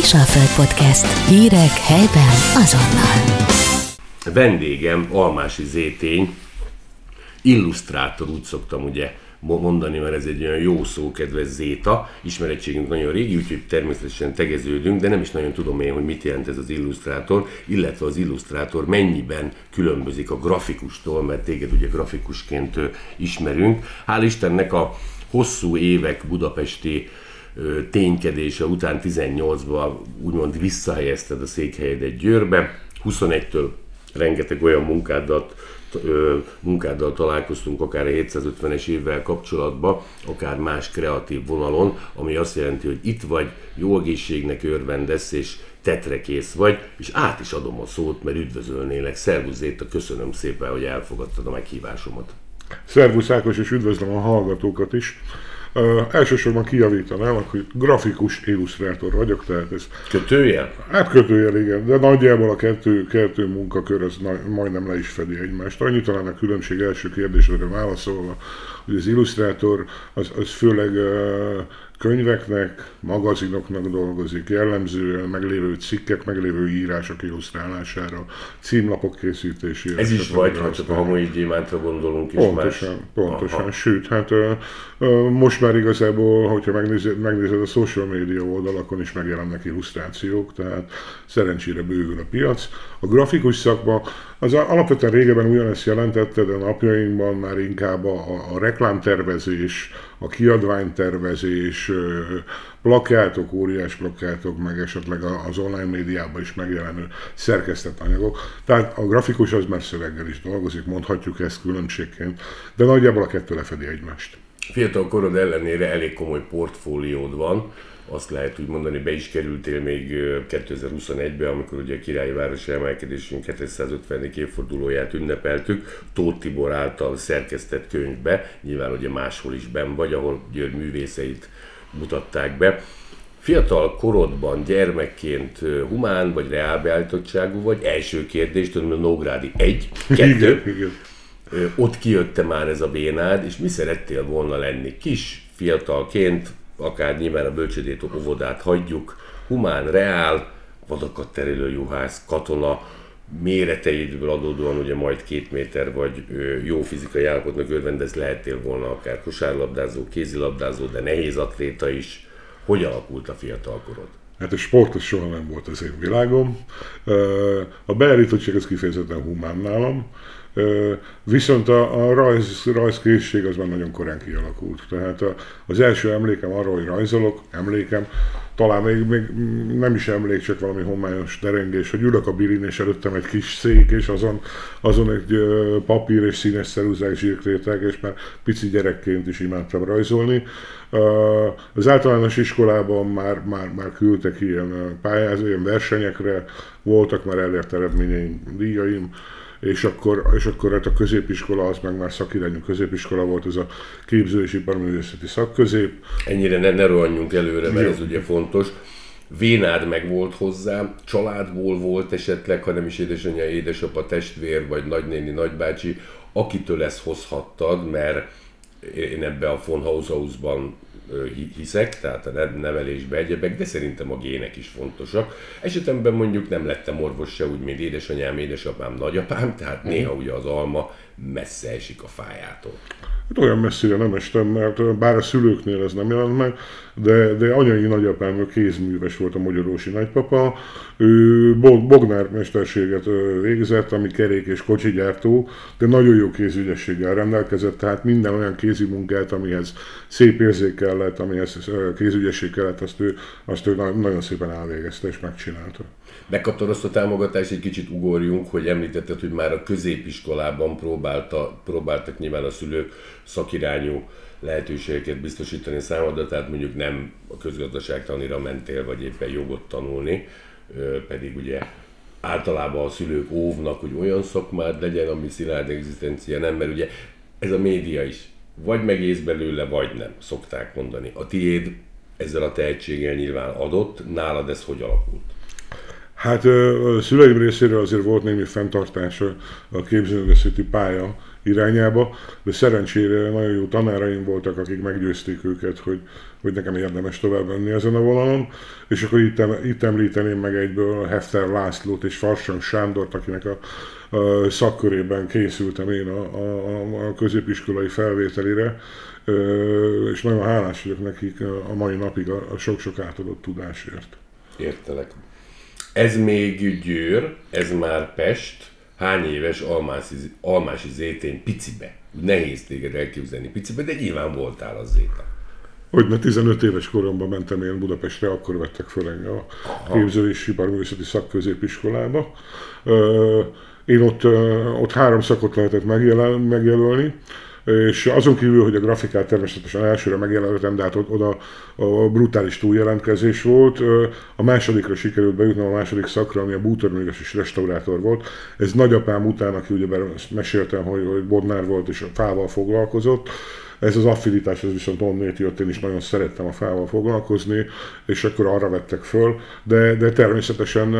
Kisalföld Podcast. Hírek helyben azonnal. Vendégem Almási Zétény, illusztrátor, úgy szoktam ugye mondani, mert ez egy olyan jó szó, kedves Zéta, ismerettségünk nagyon régi, úgyhogy természetesen tegeződünk, de nem is nagyon tudom én, hogy mit jelent ez az illusztrátor, illetve az illusztrátor mennyiben különbözik a grafikustól, mert téged ugye grafikusként ismerünk. Hál' Istennek a hosszú évek budapesti ténykedése után 18-ban úgymond visszahelyezted a székhelyedet Győrbe, 21-től rengeteg olyan munkádat, munkáddal találkoztunk akár a 750-es évvel kapcsolatban, akár más kreatív vonalon, ami azt jelenti, hogy itt vagy, jó egészségnek örvendesz, és tetrekész vagy, és át is adom a szót, mert üdvözölnélek. Szervusz Zéta, köszönöm szépen, hogy elfogadtad a meghívásomat. Szervusz Ákos, és üdvözlöm a hallgatókat is. Elsősorban kijavítanám, hogy grafikus illusztrátor vagyok, tehát ez... Kötőjel? Hát kötőjel, igen, de nagyjából a kettő, kettő munkakör az na, majdnem le is fedi egymást. Annyi talán a különbség első kérdésre válaszolva, hogy az illusztrátor az, az főleg uh, könyveknek, magazinoknak dolgozik, jellemzően meglévő cikkek, meglévő írások illusztrálására, címlapok készítésére. Ez is vagy, ha csak a hamui gyémántra gondolunk is Pontosan, más. pontosan. Aha. Sőt, hát ö, ö, most már igazából, hogyha megnézed, megnézed a social media oldalakon is megjelennek illusztrációk, tehát szerencsére bővül a piac. A grafikus szakma az alapvetően régebben ugyanezt jelentette, de napjainkban már inkább a, a reklámtervezés, a kiadványtervezés, plakátok, óriás plakátok, meg esetleg az online médiában is megjelenő szerkesztett anyagok. Tehát a grafikus az már szöveggel is dolgozik, mondhatjuk ezt különbségként, de nagyjából a kettő lefedi egymást. Fiatal korod ellenére elég komoly portfóliód van, azt lehet úgy mondani, be is kerültél még 2021-ben, amikor ugye a királyi városi emelkedésünk 250. évfordulóját ünnepeltük, Tóth Tibor által szerkesztett könyvbe, nyilván ugye máshol is ben vagy, ahol Győr művészeit mutatták be. Fiatal korodban, gyermekként humán vagy reálbeállítottságú vagy? Első kérdés, tudom, Nógrádi egy, kettő. Igen. Ott kijötte már ez a bénád, és mi szerettél volna lenni? Kis, fiatalként, akár nyilván a bölcsödét óvodát hagyjuk, humán, reál, vadakat terelő juhász, katona, méreteidből adódóan ugye majd két méter vagy jó fizikai állapotnak örvendez, lehettél volna akár kosárlabdázó, kézilabdázó, de nehéz atléta is. Hogy alakult a fiatalkorod? Hát a sport az soha nem volt az én világom. A beállítottság az kifejezetten humán nálam. Viszont a, a rajz, rajzkészség az már nagyon korán kialakult. Tehát a, az első emlékem arról, hogy rajzolok, emlékem, talán még, még nem is emlék, csak valami homályos derengés, hogy ülök a bilin, és előttem egy kis szék, és azon, azon egy papír és színes szeruzák zsírkrétek, és már pici gyerekként is imádtam rajzolni. Az általános iskolában már, már, már küldtek ilyen pályázó, ilyen versenyekre, voltak már elért eredményeim, díjaim, és akkor, és akkor hát a középiskola az meg már szakirányú középiskola volt, ez a képző és iparművészeti szakközép. Ennyire ne, ne rohanjunk előre, mert Jó. ez ugye fontos. Vénád meg volt hozzá, családból volt esetleg, ha nem is édesanyja, édesapa, testvér, vagy nagynéni, nagybácsi, akitől ezt hozhattad, mert én ebbe a von Haushausban hiszek, tehát a nevelésbe egyebek, de szerintem a gének is fontosak. Esetemben mondjuk nem lettem orvos se úgy, mint édesanyám, édesapám, nagyapám, tehát mhm. néha ugye az alma messze esik a fájától. Hát olyan messzire nem estem, mert bár a szülőknél ez nem jelent meg, de, de anyai nagyapám kézműves volt a magyarósi nagypapa, ő Bognár mesterséget végzett, ami kerék és kocsigyártó, de nagyon jó kézügyességgel rendelkezett, tehát minden olyan kézi munkát, amihez szép érzék kellett, amihez kézügyesség kellett, azt ő, azt ő nagyon szépen elvégezte és megcsinálta. Megkaptad azt a támogatást, egy kicsit ugorjunk, hogy említetted, hogy már a középiskolában próbálta, próbáltak nyilván a szülők szakirányú lehetőségeket biztosítani számodra, tehát mondjuk nem a közgazdaságtanira mentél, vagy éppen jogot tanulni, pedig ugye általában a szülők óvnak, hogy olyan szakmád legyen, ami szilárd egzisztencia nem, mert ugye ez a média is vagy megész belőle, vagy nem, szokták mondani. A tiéd ezzel a tehetséggel nyilván adott, nálad ez hogy alakult? Hát a szüleim részéről azért volt némi fenntartása a képzőművészeti pálya irányába, de szerencsére nagyon jó tanáraim voltak, akik meggyőzték őket, hogy, hogy nekem érdemes tovább menni ezen a vonalon, és akkor itt, itt említeném meg egyből Hefter Lászlót és Farsang Sándort, akinek a, a szakkörében készültem én a, a, a középiskolai felvételire, és nagyon hálás vagyok nekik a mai napig a sok-sok átadott tudásért. Értelek. Ez még Győr, ez már Pest, hány éves Almási, Almási Zétén picibe? Nehéz téged elképzelni picibe, de nyilván voltál az Zéta. Hogy mert 15 éves koromban mentem én Budapestre, akkor vettek fel engem a képző és iparművészeti szakközépiskolába. Én ott, ott három szakot lehetett megjelölni, és azon kívül, hogy a grafikát természetesen elsőre megjelentettem, de hát oda a brutális túljelentkezés volt. A másodikra sikerült bejutnom a második szakra, ami a bútorműves és restaurátor volt. Ez nagyapám után, aki ugye meséltem, hogy, hogy Bodnár volt és a fával foglalkozott, ez az affinitás, ez viszont onnét jött, én is nagyon szerettem a fával foglalkozni, és akkor arra vettek föl, de, de természetesen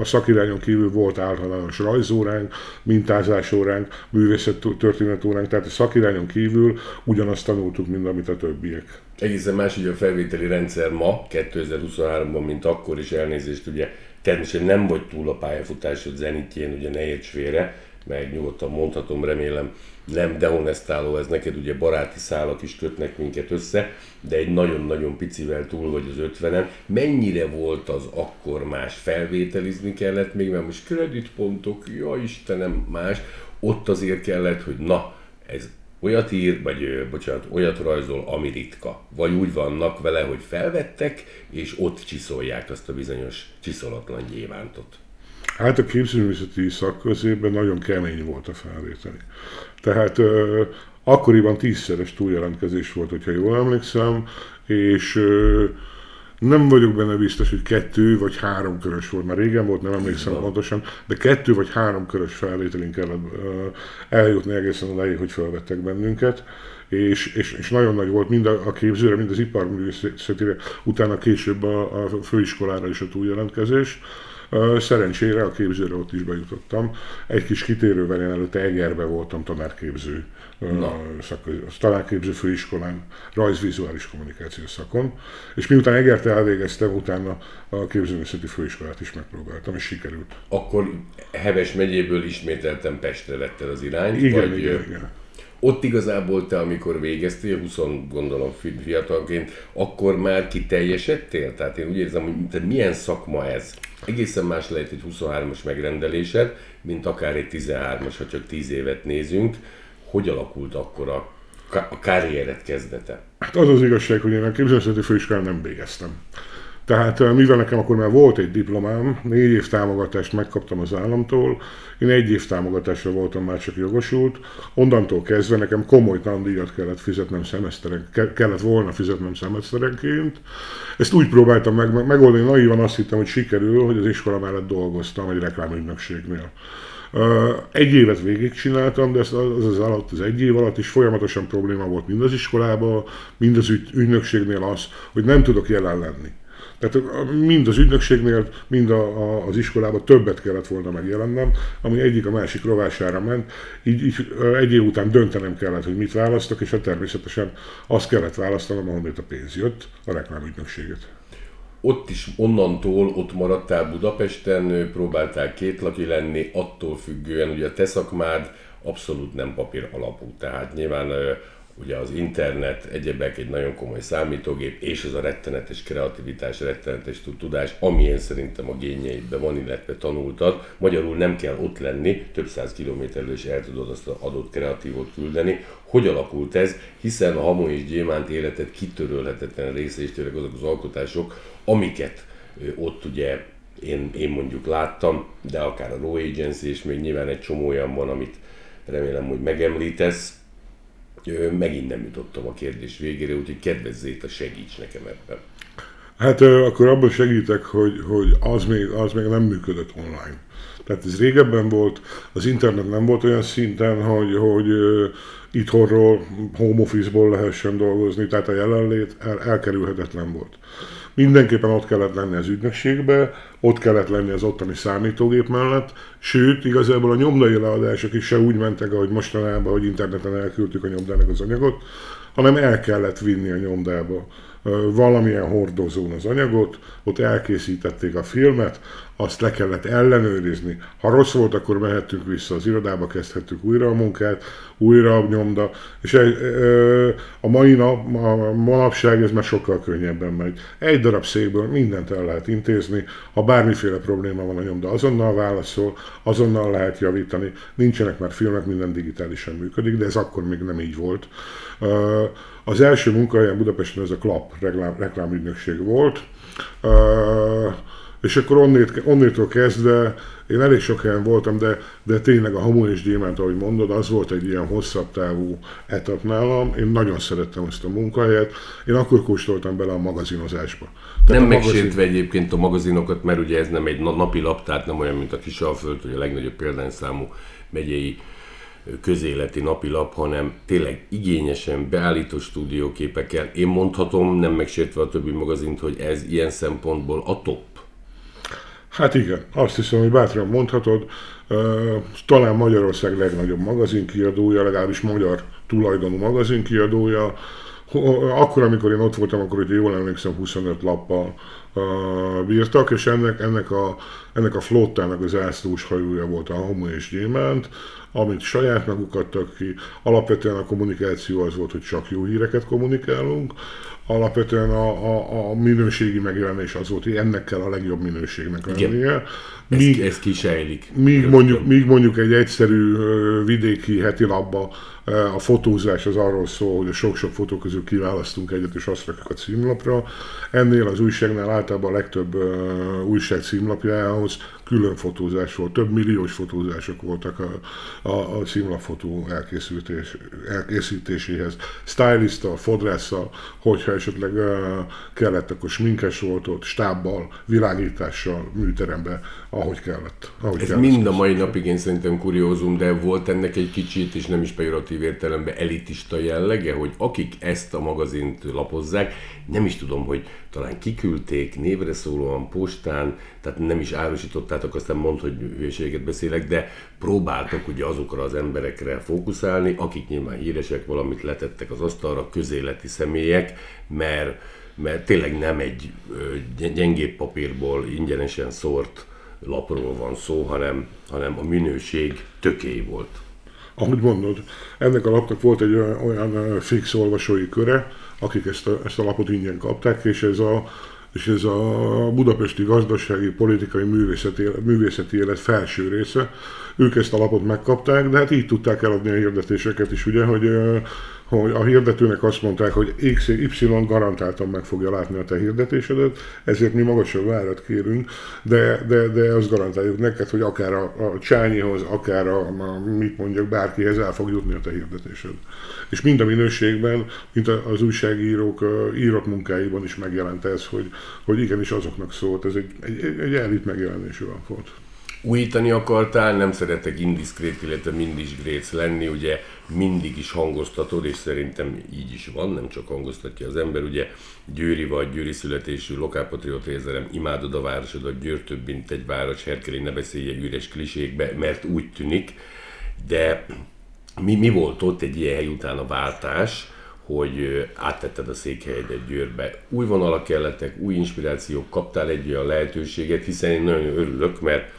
a szakirányon kívül volt általános rajzóránk, mintázásóránk, művészettörténetóránk, tehát a szakirányon kívül ugyanazt tanultuk, mint amit a többiek. Egészen más ugye a felvételi rendszer ma, 2023-ban, mint akkor is elnézést, ugye természetesen nem vagy túl a pályafutásod zenitjén, ugye ne érts félre, meg nyugodtan mondhatom, remélem nem dehonestáló, ez neked ugye baráti szálak is kötnek minket össze, de egy nagyon-nagyon picivel túl vagy az ötvenen. Mennyire volt az akkor más? Felvételizni kellett még, mert most kreditpontok, ja Istenem, más. Ott azért kellett, hogy na, ez olyat ír, vagy bocsánat, olyat rajzol, ami ritka. Vagy úgy vannak vele, hogy felvettek, és ott csiszolják azt a bizonyos csiszolatlan gyévántot. Hát a képzőművészeti szakközében nagyon kemény volt a felvételi. Tehát ö, akkoriban tízszeres túljelentkezés volt, hogyha jól emlékszem, és ö, nem vagyok benne biztos, hogy kettő vagy három körös volt, már régen volt, nem emlékszem Igen. pontosan, de kettő vagy három körös felvételén kellett eljutni egészen odáig, hogy felvettek bennünket, és, és, és nagyon nagy volt mind a, a képzőre, mind az iparművészetére, utána később a, a főiskolára is a túljelentkezés. Szerencsére a képzőre ott is bejutottam. Egy kis kitérővel én előtte Egerbe voltam tanárképző, szak, tanárképző főiskolán, rajzvizuális kommunikáció szakon, és miután Egert elvégeztem, utána a képzőművészeti főiskolát is megpróbáltam, és sikerült. Akkor Heves megyéből ismételtem Pestre lettél az irány? Igen, vagy, igen, igen. Ott igazából te, amikor végeztél, 20 gondolom fiatalként, akkor már kiteljesedtél? Tehát én úgy érzem, hogy te milyen szakma ez? Egészen más lehet egy 23-as megrendelésed, mint akár egy 13-as, ha csak 10 évet nézünk. Hogy alakult akkor a, a karriered kezdete? Hát az az igazság, hogy én a képzőszeti főiskolán nem végeztem. Tehát eh, mivel nekem akkor már volt egy diplomám, négy év támogatást megkaptam az államtól, én egy év támogatásra voltam már csak jogosult, onnantól kezdve nekem komoly tandíjat kellett fizetnem szemeszteren, kellett volna fizetnem szemeszterenként. Ezt úgy próbáltam meg, megoldani, naivan azt hittem, hogy sikerül, hogy az iskola mellett dolgoztam egy reklámügynökségnél. Egy évet végigcsináltam, de ez az, az alatt, az egy év alatt is folyamatosan probléma volt mind az iskolában, mind az ügynökségnél az, hogy nem tudok jelen lenni. Tehát mind az ügynökségnél, mind a, a, az iskolában többet kellett volna megjelennem, ami egyik a másik rovására ment. Így, így egy év után döntenem kellett, hogy mit választok, és hát természetesen azt kellett választanom, ahonnét a pénz jött, a reklámügynökséget. Ott is onnantól ott maradtál Budapesten, próbáltál kétlaki lenni, attól függően, ugye a te szakmád abszolút nem papír alapú, tehát nyilván ugye az internet, egyebek, egy nagyon komoly számítógép, és ez a rettenetes kreativitás, rettenetes tudás, amilyen szerintem a génjeidben van, illetve tanultad. Magyarul nem kell ott lenni, több száz kilométerről is el tudod azt az adott kreatívot küldeni. Hogy alakult ez? Hiszen a Hamu és Gyémánt életet kitörölhetetlen része, és tényleg azok az alkotások, amiket ott ugye én, én mondjuk láttam, de akár a Raw Agency, és még nyilván egy csomó olyan van, amit remélem, hogy megemlítesz, megint nem jutottam a kérdés végére, úgyhogy kedvezzét a segíts nekem ebben. Hát akkor abban segítek, hogy, hogy az, még, az még nem működött online. Tehát ez régebben volt, az internet nem volt olyan szinten, hogy, hogy itthonról, home office-ból lehessen dolgozni, tehát a jelenlét el, elkerülhetetlen volt. Mindenképpen ott kellett lenni az ügynökségbe, ott kellett lenni az ottani számítógép mellett, sőt, igazából a nyomdai leadások is se úgy mentek, ahogy mostanában, hogy interneten elküldtük a nyomdának az anyagot, hanem el kellett vinni a nyomdába valamilyen hordozón az anyagot, ott elkészítették a filmet, azt le kellett ellenőrizni. Ha rossz volt, akkor mehettünk vissza az irodába, kezdhettük újra a munkát, újra a nyomda, és a mai nap, a manapság ez már sokkal könnyebben megy. Egy darab székből mindent el lehet intézni, ha bármiféle probléma van a nyomda, azonnal válaszol, azonnal lehet javítani, nincsenek már filmek, minden digitálisan működik, de ez akkor még nem így volt. Az első munkahelyem Budapesten ez a KLAP reklám, reklámügynökség volt, és akkor onnét, onnétől kezdve én elég sok helyen voltam, de, de tényleg a Hamu és Gyémánt, ahogy mondod, az volt egy ilyen hosszabb távú etap nálam. Én nagyon szerettem ezt a munkahelyet. Én akkor kóstoltam bele a magazinozásba. Tehát nem magazin... megsértve egyébként a magazinokat, mert ugye ez nem egy napi lap, tehát nem olyan, mint a Kisalföld, hogy a legnagyobb példányszámú megyei közéleti napilap, hanem tényleg igényesen beállító stúdióképekkel. Én mondhatom, nem megsértve a többi magazint, hogy ez ilyen szempontból a top. Hát igen, azt hiszem, hogy bátran mondhatod. Talán Magyarország legnagyobb magazinkiadója, legalábbis magyar tulajdonú magazinkiadója. Akkor, amikor én ott voltam, akkor hogy jól emlékszem, 25 lappal bírtak, és ennek, ennek, a, ennek a flottának az ászlós hajója volt a Homo és Gyémánt, amit saját maguk adtak ki. Alapvetően a kommunikáció az volt, hogy csak jó híreket kommunikálunk. Alapvetően a, a, a minőségi megjelenés az volt, hogy ennek kell a legjobb minőségnek lennie. Míg, ez, ez kisejlik. Míg mondjuk, míg mondjuk egy egyszerű vidéki heti labba a fotózás az arról szól, hogy a sok-sok fotó közül kiválasztunk egyet, és azt rakjuk a címlapra. Ennél az újságnál általában a legtöbb újság címlapjához külön fotózás volt, több milliós fotózások voltak a, a, a címlapfotó elkészítés, elkészítéséhez. Stylisttal, fodrásszal, hogyha esetleg uh, kellett, akkor sminkes volt ott, stábbal, világítással, műterembe, ahogy kellett. Ahogy Ez kellett. mind a mai napig én szerintem kuriózum, de volt ennek egy kicsit, és nem is pejoratív értelemben elitista jellege, hogy akik ezt a magazint lapozzák, nem is tudom, hogy talán kiküldték névre szólóan postán, tehát nem is árusítottátok, aztán mond, hogy hülyeséget beszélek, de próbáltok ugye azokra az emberekre fókuszálni, akik nyilván híresek, valamit letettek az asztalra, közéleti személyek, mert, mert tényleg nem egy gyengébb papírból ingyenesen szórt lapról van szó, hanem, hanem a minőség tökély volt. Ahogy mondod, ennek a lapnak volt egy olyan, olyan fix olvasói köre, akik ezt a, ezt a lapot ingyen kapták, és ez a, és ez a budapesti gazdasági, politikai művészeti, művészeti élet felső része. Ők ezt a lapot megkapták, de hát így tudták eladni a hirdetéseket is, ugye, hogy hogy a hirdetőnek azt mondták, hogy X, Y garantáltan meg fogja látni a te hirdetésedet, ezért mi magasabb árat kérünk, de, de, de azt garantáljuk neked, hogy akár a, a Csányihoz, akár a, a, mit mondjak, bárkihez el fog jutni a te hirdetésed. És mind a minőségben, mint az újságírók írott munkáiban is megjelent ez, hogy, hogy igenis azoknak szólt, ez egy, egy, egy elit megjelenésű volt újítani akartál, nem szeretek indiszkrét, illetve mindisgréc lenni, ugye mindig is hangoztatod, és szerintem így is van, nem csak hangoztatja az ember, ugye Győri vagy Győri születésű lokálpatriot érzerem, imádod a városodat, Győr több, mint egy város, Herkeli ne beszélje üres klisékbe, mert úgy tűnik, de mi, mi volt ott egy ilyen hely után a váltás, hogy áttetted a székhelyedet Győrbe. Új vonalak kellettek, új inspirációk, kaptál egy olyan lehetőséget, hiszen én nagyon örülök, mert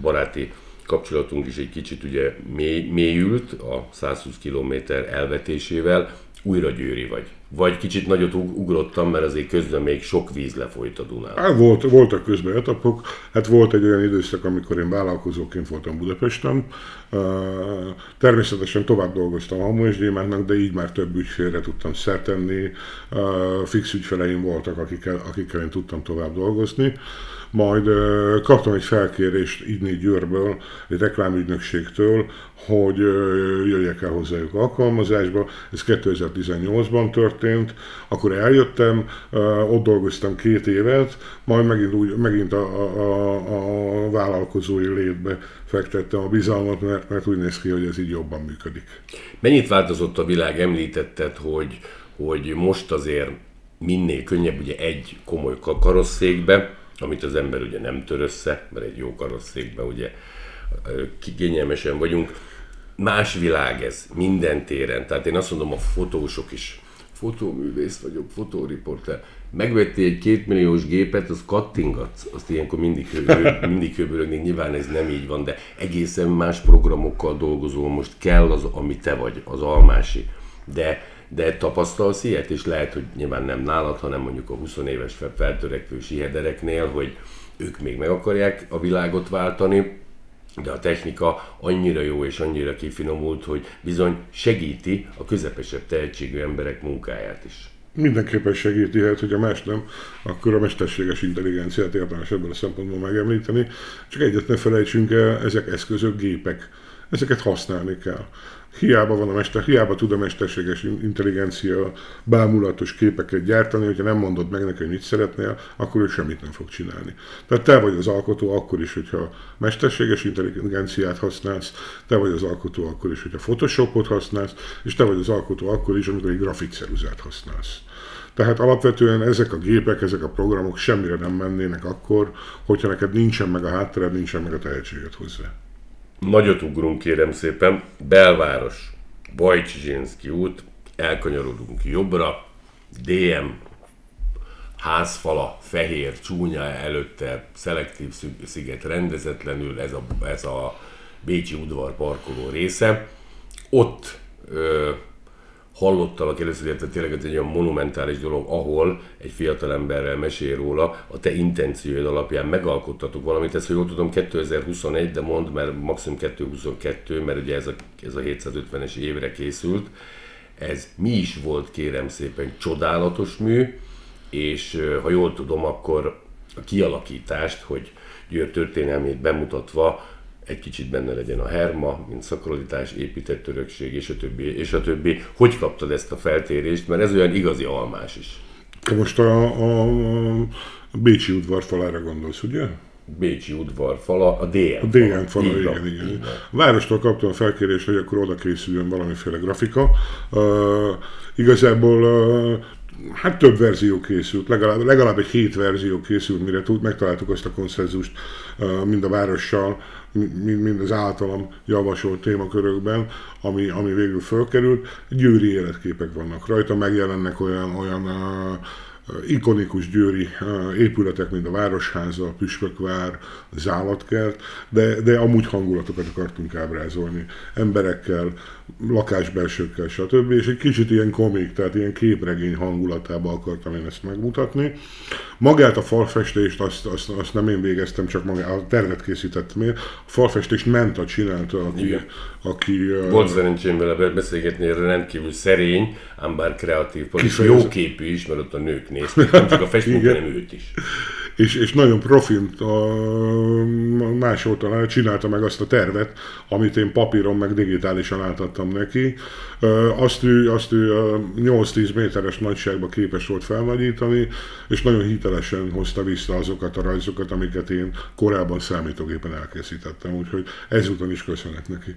baráti kapcsolatunk is egy kicsit ugye mély, mélyült a 120 km elvetésével, újra győri vagy. Vagy kicsit nagyot ugrottam, mert azért közben még sok víz lefolyt a Dunán. Hát volt, voltak közben etapok. Hát volt egy olyan időszak, amikor én vállalkozóként voltam Budapesten. Természetesen tovább dolgoztam Hamu és Gyémántnak, de így már több ügyfélre tudtam szertenni. Fix ügyfeleim voltak, akikkel, akikkel én tudtam tovább dolgozni majd kaptam egy felkérést Idni Győrből, egy reklámügynökségtől, hogy jöjjek el hozzájuk alkalmazásba. Ez 2018-ban történt, akkor eljöttem, ott dolgoztam két évet, majd megint, úgy, megint a, a, a vállalkozói létbe fektettem a bizalmat, mert, mert úgy néz ki, hogy ez így jobban működik. Mennyit változott a világ? Említetted, hogy, hogy most azért minél könnyebb ugye egy komoly karosszékbe, amit az ember ugye nem tör össze, mert egy jó karosszékben ugye kigényelmesen vagyunk. Más világ ez, minden téren. Tehát én azt mondom, a fotósok is. Fotóművész vagyok, fotóriporter. Megvettél egy kétmilliós gépet, az kattingatsz, azt ilyenkor mindig, mindig höbörögnék, nyilván ez nem így van, de egészen más programokkal dolgozol, most kell az, ami te vagy, az almási. De de tapasztalsz ilyet, és lehet, hogy nyilván nem nálad, hanem mondjuk a 20 éves feltörekvő sihedereknél, hogy ők még meg akarják a világot váltani, de a technika annyira jó és annyira kifinomult, hogy bizony segíti a közepesebb tehetségű emberek munkáját is. Mindenképpen segíti, hát, hogy a más nem, akkor a mesterséges intelligenciát érdemes ebből a szempontból megemlíteni. Csak egyet ne felejtsünk el, ezek eszközök, gépek. Ezeket használni kell hiába van a mester, hiába tud a mesterséges intelligencia bámulatos képeket gyártani, hogyha nem mondod meg neki, hogy mit szeretnél, akkor ő semmit nem fog csinálni. Tehát te vagy az alkotó akkor is, hogyha mesterséges intelligenciát használsz, te vagy az alkotó akkor is, hogyha Photoshopot használsz, és te vagy az alkotó akkor is, amikor egy grafikceruzát használsz. Tehát alapvetően ezek a gépek, ezek a programok semmire nem mennének akkor, hogyha neked nincsen meg a háttered, nincsen meg a tehetséget hozzá. Nagyot ugrunk kérem szépen, belváros, Bajcsizsinszki út, elkanyarodunk jobbra, DM, házfala, fehér, csúnya előtte, szelektív sziget rendezetlenül, ez a, ez a Bécsi udvar parkoló része. Ott ö, hallottalak először, illetve tényleg ez egy olyan monumentális dolog, ahol egy fiatal emberrel mesél róla, a te intencióid alapján megalkottatok valamit, ez, hogy jól tudom, 2021, de mond, mert maximum 2022, mert ugye ez a, ez a 750-es évre készült, ez mi is volt, kérem szépen, csodálatos mű, és ha jól tudom, akkor a kialakítást, hogy Győr történelmét bemutatva, egy kicsit benne legyen a herma, mint szakralitás, épített örökség, és a többi, és a többi. Hogy kaptad ezt a feltérést? Mert ez olyan igazi almás is. Most a, a, a Bécsi udvar falára gondolsz, ugye? Bécsi udvar fala, a DN A DN fala, igen, igen. igen. A várostól kaptam a felkérést, hogy akkor oda készüljön valamiféle grafika. Uh, igazából uh, hát több verzió készült, legalább, legalább egy hét verzió készült, mire tud, megtaláltuk azt a konszenzust mind a várossal, mind, mind az általam javasolt témakörökben, ami, ami végül fölkerült. Győri életképek vannak rajta, megjelennek olyan, olyan uh, ikonikus győri épületek, mint a Városháza, a Püspökvár, az Állatkert, de, de amúgy hangulatokat akartunk ábrázolni. Emberekkel, lakásbelsőkkel, stb. És egy kicsit ilyen komik, tehát ilyen képregény hangulatában akartam én ezt megmutatni. Magát a falfestést, azt, azt, azt nem én végeztem, csak magát, a tervet készítettem én. A falfestést Menta csinálta, aki... Igen. aki Volt szerencsém vele beszélgetni, rendkívül szerény, ám bár kreatív, jó képű is, mert ott a nők néztek, nem csak a festmény, hanem őt is és, és nagyon profin a más oldalán csinálta meg azt a tervet, amit én papíron meg digitálisan átadtam neki. Azt ő, azt ő 8-10 méteres nagyságba képes volt felnagyítani, és nagyon hitelesen hozta vissza azokat a rajzokat, amiket én korábban számítógépen elkészítettem, úgyhogy ezúton is köszönet neki.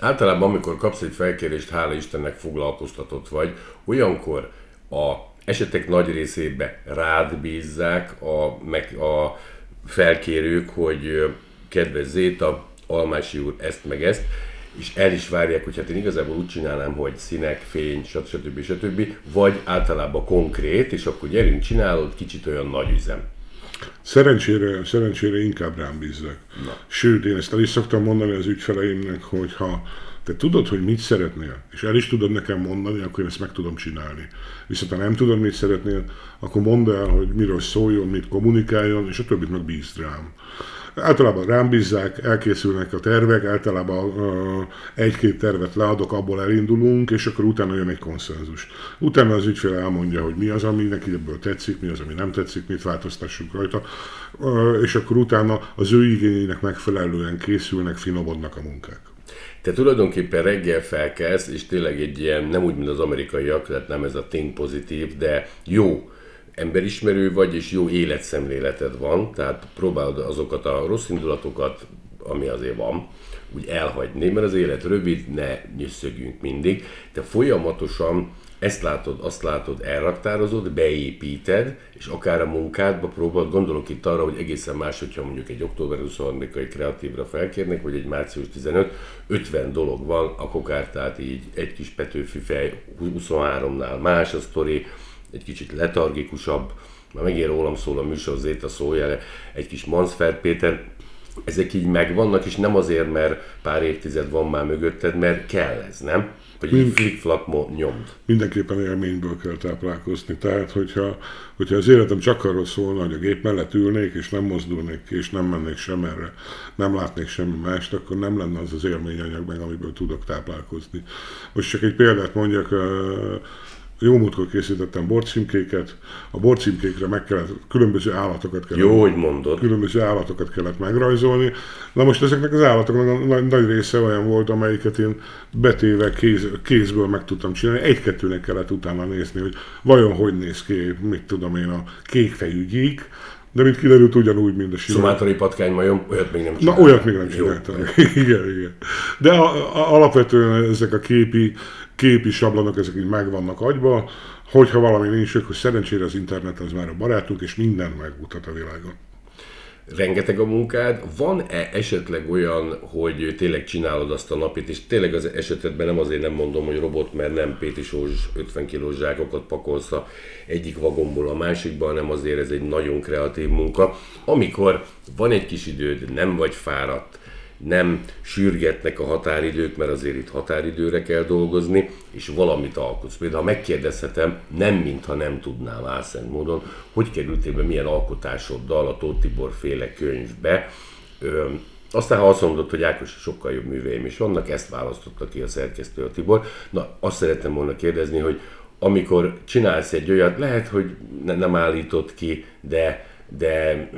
Általában, amikor kapsz egy felkérést, hála Istennek foglalkoztatott vagy, olyankor a esetek nagy részébe rád bízzák a, meg a felkérők, hogy kedves Zéta, Almási úr ezt meg ezt, és el is várják, hogy hát én igazából úgy csinálnám, hogy színek, fény, stb. stb. Vagy általában konkrét, és akkor gyerünk, csinálod, kicsit olyan nagy üzem. Szerencsére, szerencsére inkább rám bízzak. Na. Sőt, én ezt el is szoktam mondani az ügyfeleimnek, hogy ha te tudod, hogy mit szeretnél, és el is tudod nekem mondani, akkor én ezt meg tudom csinálni. Viszont ha nem tudod, mit szeretnél, akkor mondd el, hogy miről szóljon, mit kommunikáljon, és a többit meg bízd rám. Általában rám bízzák, elkészülnek a tervek, általában egy-két tervet leadok, abból elindulunk, és akkor utána jön egy konszenzus. Utána az ügyfél elmondja, hogy mi az, ami neki ebből tetszik, mi az, ami nem tetszik, mit változtassunk rajta, és akkor utána az ő igényének megfelelően készülnek, finomodnak a munkák. Te tulajdonképpen reggel felkelsz, és tényleg egy ilyen, nem úgy, mint az amerikaiak, tehát nem ez a think pozitív, de jó emberismerő vagy, és jó életszemléleted van, tehát próbálod azokat a rossz indulatokat, ami azért van, úgy elhagyni, mert az élet rövid, ne nyüsszögjünk mindig, de folyamatosan ezt látod, azt látod, elraktározod, beépíted, és akár a munkádba próbálod, gondolok itt arra, hogy egészen más, hogyha mondjuk egy október 23-ai kreatívra felkérnek, vagy egy március 15, 50 dolog van a kokártát így egy kis Petőfi fej 23-nál más a sztori, egy kicsit letargikusabb, már megint rólam szól a műsor Zéta szója, egy kis Mansfeld Péter, ezek így megvannak, és nem azért, mert pár évtized van már mögötted, mert kell ez, nem? Hogy így flick-flak nyomd. Mindenképpen élményből kell táplálkozni. Tehát, hogyha, hogyha az életem csak arról szólna, hogy a gép mellett ülnék, és nem mozdulnék ki, és nem mennék sem erre, nem látnék semmi mást, akkor nem lenne az az élményanyag meg, amiből tudok táplálkozni. Most csak egy példát mondjak, jó múltkor készítettem borcímkéket, a borcímkékre meg kellett, különböző állatokat kellett, Jó, hogy mondod. különböző állatokat kellett megrajzolni. Na most ezeknek az állatoknak nagy, nagy része olyan volt, amelyiket én betéve kéz, kézből meg tudtam csinálni. Egy-kettőnek kellett utána nézni, hogy vajon hogy néz ki, mit tudom én, a kékfejű gyík, de mint kiderült, ugyanúgy, mint a sima. Szumátori patkánymajom, olyat még nem Na, csináltam. olyat még nem csináltam. igen, igen. De a, a, alapvetően ezek a képi, képi sablonok, ezek így megvannak agyba. Hogyha valami nincs, akkor szerencsére az internet az már a barátunk, és minden megmutat a világon. rengeteg a munkád. Van-e esetleg olyan, hogy tényleg csinálod azt a napit, és tényleg az esetedben nem azért nem mondom, hogy robot, mert nem Péti Sós 50 kilós zsákokat pakolsz a egyik vagomból a másikba, hanem azért ez egy nagyon kreatív munka. Amikor van egy kis időd, nem vagy fáradt, nem sürgetnek a határidők, mert azért itt határidőre kell dolgozni, és valamit alkotsz. Például ha megkérdezhetem, nem mintha nem tudnám álszent módon, hogy kerültél be milyen alkotásoddal a Tóth Tibor féle könyvbe. Ö, aztán ha azt mondod, hogy Ákos sokkal jobb műveim is vannak, ezt választotta ki a szerkesztő a Tibor. Na, azt szerettem volna kérdezni, hogy amikor csinálsz egy olyat, lehet, hogy ne, nem állított ki, de, de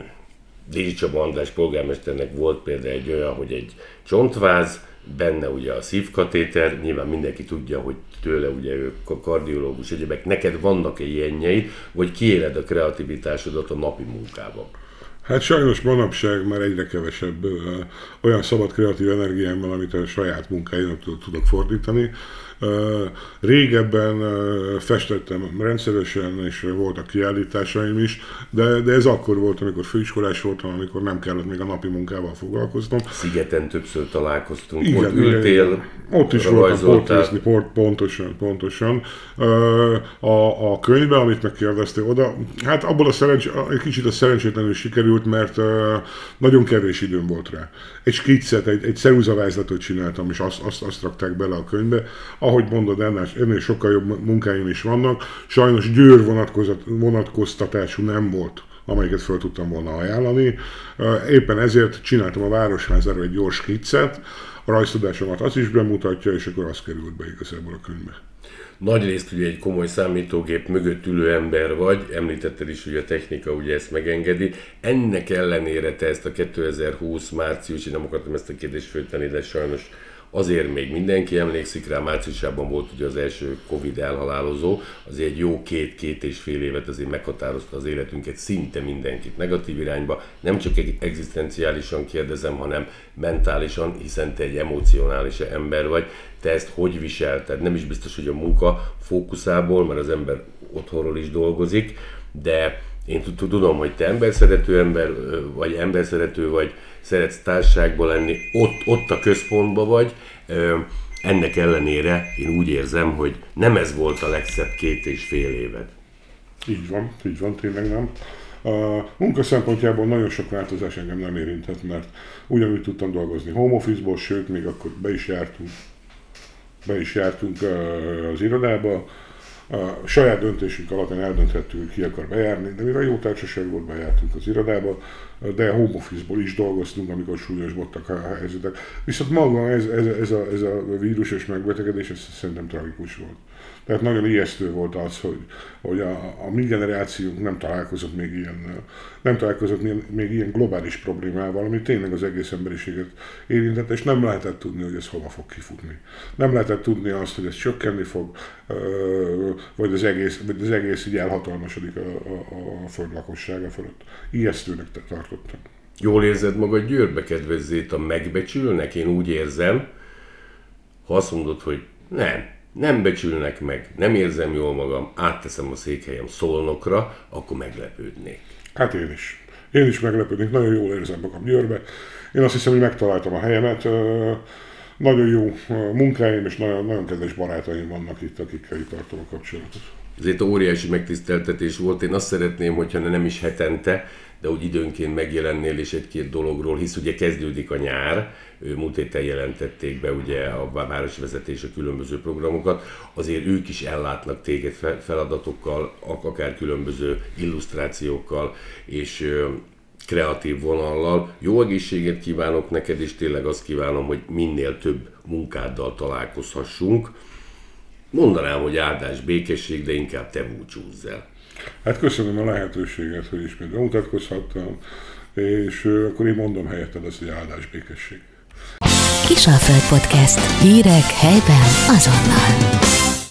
Dézsi Csaba András polgármesternek volt például egy olyan, hogy egy csontváz, benne ugye a szívkatéter, nyilván mindenki tudja, hogy tőle ugye ő a kardiológus, egyebek, neked vannak-e ilyenjeid, vagy kiéled a kreativitásodat a napi munkában? Hát sajnos manapság már egyre kevesebb ö, olyan szabad kreatív energiám van, amit a saját munkáimnak tud- tudok fordítani. Régebben festettem rendszeresen, és voltak kiállításaim is, de, de ez akkor volt, amikor főiskolás voltam, amikor nem kellett még a napi munkával foglalkoznom. Szigeten többször találkoztunk, Igen, ott ültél, igen. Ott is voltam portrézni, pont, pontosan, pontosan. A, a könyvben, amit megkérdeztél oda, hát abból a szerencs, egy kicsit a szerencsétlenül sikerült, mert nagyon kevés időm volt rá. Egy skiccet, egy, egy ceruzavázlatot csináltam, és azt, azt, azt rakták bele a könyvbe. Ahogy mondod, ennél, ennél sokkal jobb munkáim is vannak. Sajnos győr vonatkoztatású nem volt amelyiket fel tudtam volna ajánlani. Éppen ezért csináltam a Városházára egy gyors skiccet, a rajztudásomat az is bemutatja, és akkor az került be igazából a könyvbe. Nagy részt ugye egy komoly számítógép mögött ülő ember vagy, említetted is, hogy a technika ugye ezt megengedi. Ennek ellenére te ezt a 2020 március, én nem akartam ezt a kérdést föltenni, de sajnos azért még mindenki emlékszik rá, márciusában volt ugye az első Covid elhalálozó, azért egy jó két-két és fél évet azért meghatározta az életünket szinte mindenkit negatív irányba. Nem csak egy egzisztenciálisan kérdezem, hanem mentálisan, hiszen te egy emocionális ember vagy. Te ezt hogy viselted? Nem is biztos, hogy a munka fókuszából, mert az ember otthonról is dolgozik, de én tud- tudom, hogy te ember ö, vagy, emberszerető vagy, szeretsz társaságban lenni, ott, ott a központban vagy. Ennek ellenére én úgy érzem, hogy nem ez volt a legszebb két és fél éved. Így van, így van, tényleg nem. A munka szempontjából nagyon sok változás engem nem érintett, mert ugyanúgy tudtam dolgozni home office-ból, sőt, még akkor be is jártunk, be is jártunk az irodába. A saját döntésünk alapján eldönthettük, ki akar bejárni, de mivel jó társaság volt, bejártunk az irodába, de home office-ból is dolgoztunk, amikor súlyosbodtak a helyzetek. Viszont maga ez, ez, ez, a, ez a vírusos megbetegedés, ez szerintem tragikus volt. Tehát nagyon ijesztő volt az, hogy, hogy a, a mi generációnk nem találkozott még ilyen, nem találkozott még, még ilyen globális problémával, ami tényleg az egész emberiséget érintett, és nem lehetett tudni, hogy ez hova fog kifutni. Nem lehetett tudni azt, hogy ez csökkenni fog, vagy az egész, vagy az egész így elhatalmasodik a, a, a föld lakossága fölött. Ijesztőnek te- tartottam. Jól érzed magad Győrbe kedvezzét a megbecsülnek? Én úgy érzem, ha azt mondod, hogy nem, nem becsülnek meg, nem érzem jól magam, átteszem a székhelyem Szolnokra, akkor meglepődnék. Hát én is. Én is meglepődnék, nagyon jól érzem magam Győrbe. Én azt hiszem, hogy megtaláltam a helyemet. Nagyon jó munkáim és nagyon, nagyon kedves barátaim vannak itt, akikkel itt tartom a kapcsolatot. Ez egy óriási megtiszteltetés volt. Én azt szeretném, hogyha nem is hetente, de úgy időnként megjelennél és egy-két dologról, hisz ugye kezdődik a nyár, múlt héten jelentették be ugye a városvezetés a különböző programokat, azért ők is ellátnak téged feladatokkal, akár különböző illusztrációkkal, és kreatív vonallal. Jó egészséget kívánok neked, és tényleg azt kívánom, hogy minél több munkáddal találkozhassunk. Mondanám, hogy áldás, békesség, de inkább te búcsúzz el. Hát köszönöm a lehetőséget, hogy ismét bemutatkozhattam, és akkor én mondom helyetted azt, hogy áldás, békesség. Kisalföld Podcast. Hírek helyben azonnal.